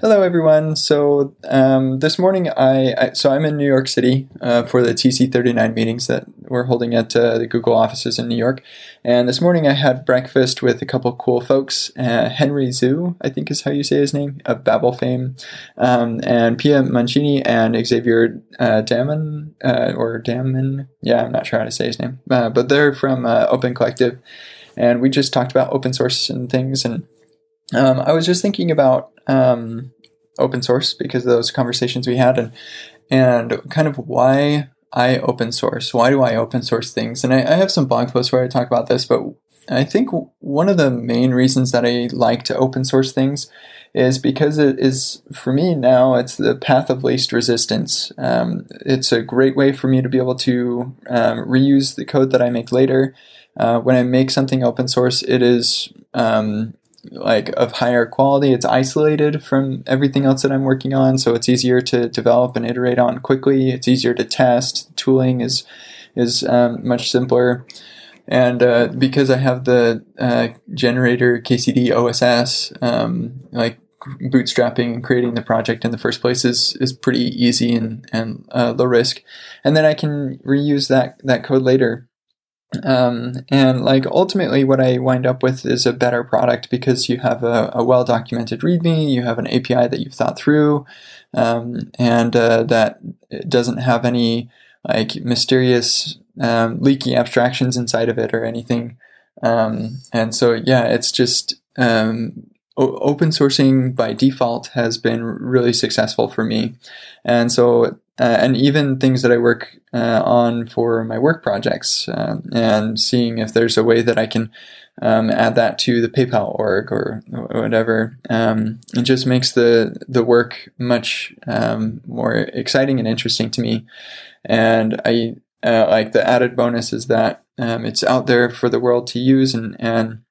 Hello, everyone. So um, this morning, I, I, so I'm in New York City uh, for the TC39 meetings that we're holding at uh, the Google offices in New York. And this morning, I had breakfast with a couple cool folks. Uh, Henry Zhu, I think is how you say his name, of Babel fame, um, and Pia Mancini and Xavier uh, Damon uh, or Damon. Yeah, I'm not sure how to say his name, uh, but they're from Open Collective, and we just talked about open source and things and. Um, I was just thinking about um, open source because of those conversations we had, and and kind of why I open source. Why do I open source things? And I, I have some blog posts where I talk about this, but I think one of the main reasons that I like to open source things is because it is for me now it's the path of least resistance um, it's a great way for me to be able to um, reuse the code that i make later uh, when i make something open source it is um, like of higher quality. It's isolated from everything else that I'm working on, so it's easier to develop and iterate on quickly. It's easier to test. Tooling is is um, much simpler, and uh, because I have the uh, generator KCD OSS, um, like bootstrapping and creating the project in the first place is is pretty easy and and uh, low risk, and then I can reuse that that code later um, and like ultimately, what I wind up with is a better product because you have a, a well documented README, you have an API that you've thought through, um, and uh, that doesn't have any like mysterious um, leaky abstractions inside of it or anything. Um, and so, yeah, it's just open sourcing by default has been really successful for me. And so uh, and even things that I work uh, on for my work projects, uh, and seeing if there's a way that I can um, add that to the PayPal org or whatever. Um, it just makes the the work much um, more exciting and interesting to me. And I uh, like the added bonus is that um, it's out there for the world to use and and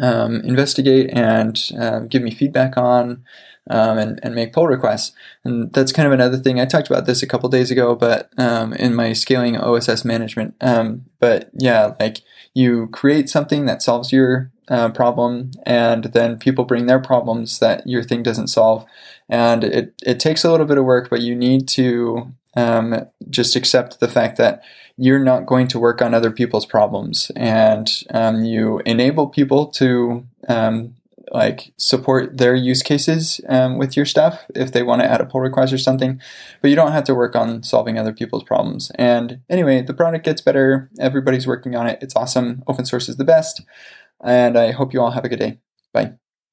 um, investigate and uh, give me feedback on um, and, and make pull requests. And that's kind of another thing. I talked about this a couple days ago, but um, in my scaling OSS management. Um, but yeah, like you create something that solves your uh, problem, and then people bring their problems that your thing doesn't solve. And it, it takes a little bit of work, but you need to um, just accept the fact that you're not going to work on other people's problems and um, you enable people to um, like support their use cases um, with your stuff if they want to add a pull request or something, but you don't have to work on solving other people's problems. And anyway, the product gets better. Everybody's working on it. It's awesome. Open source is the best. And I hope you all have a good day. Bye.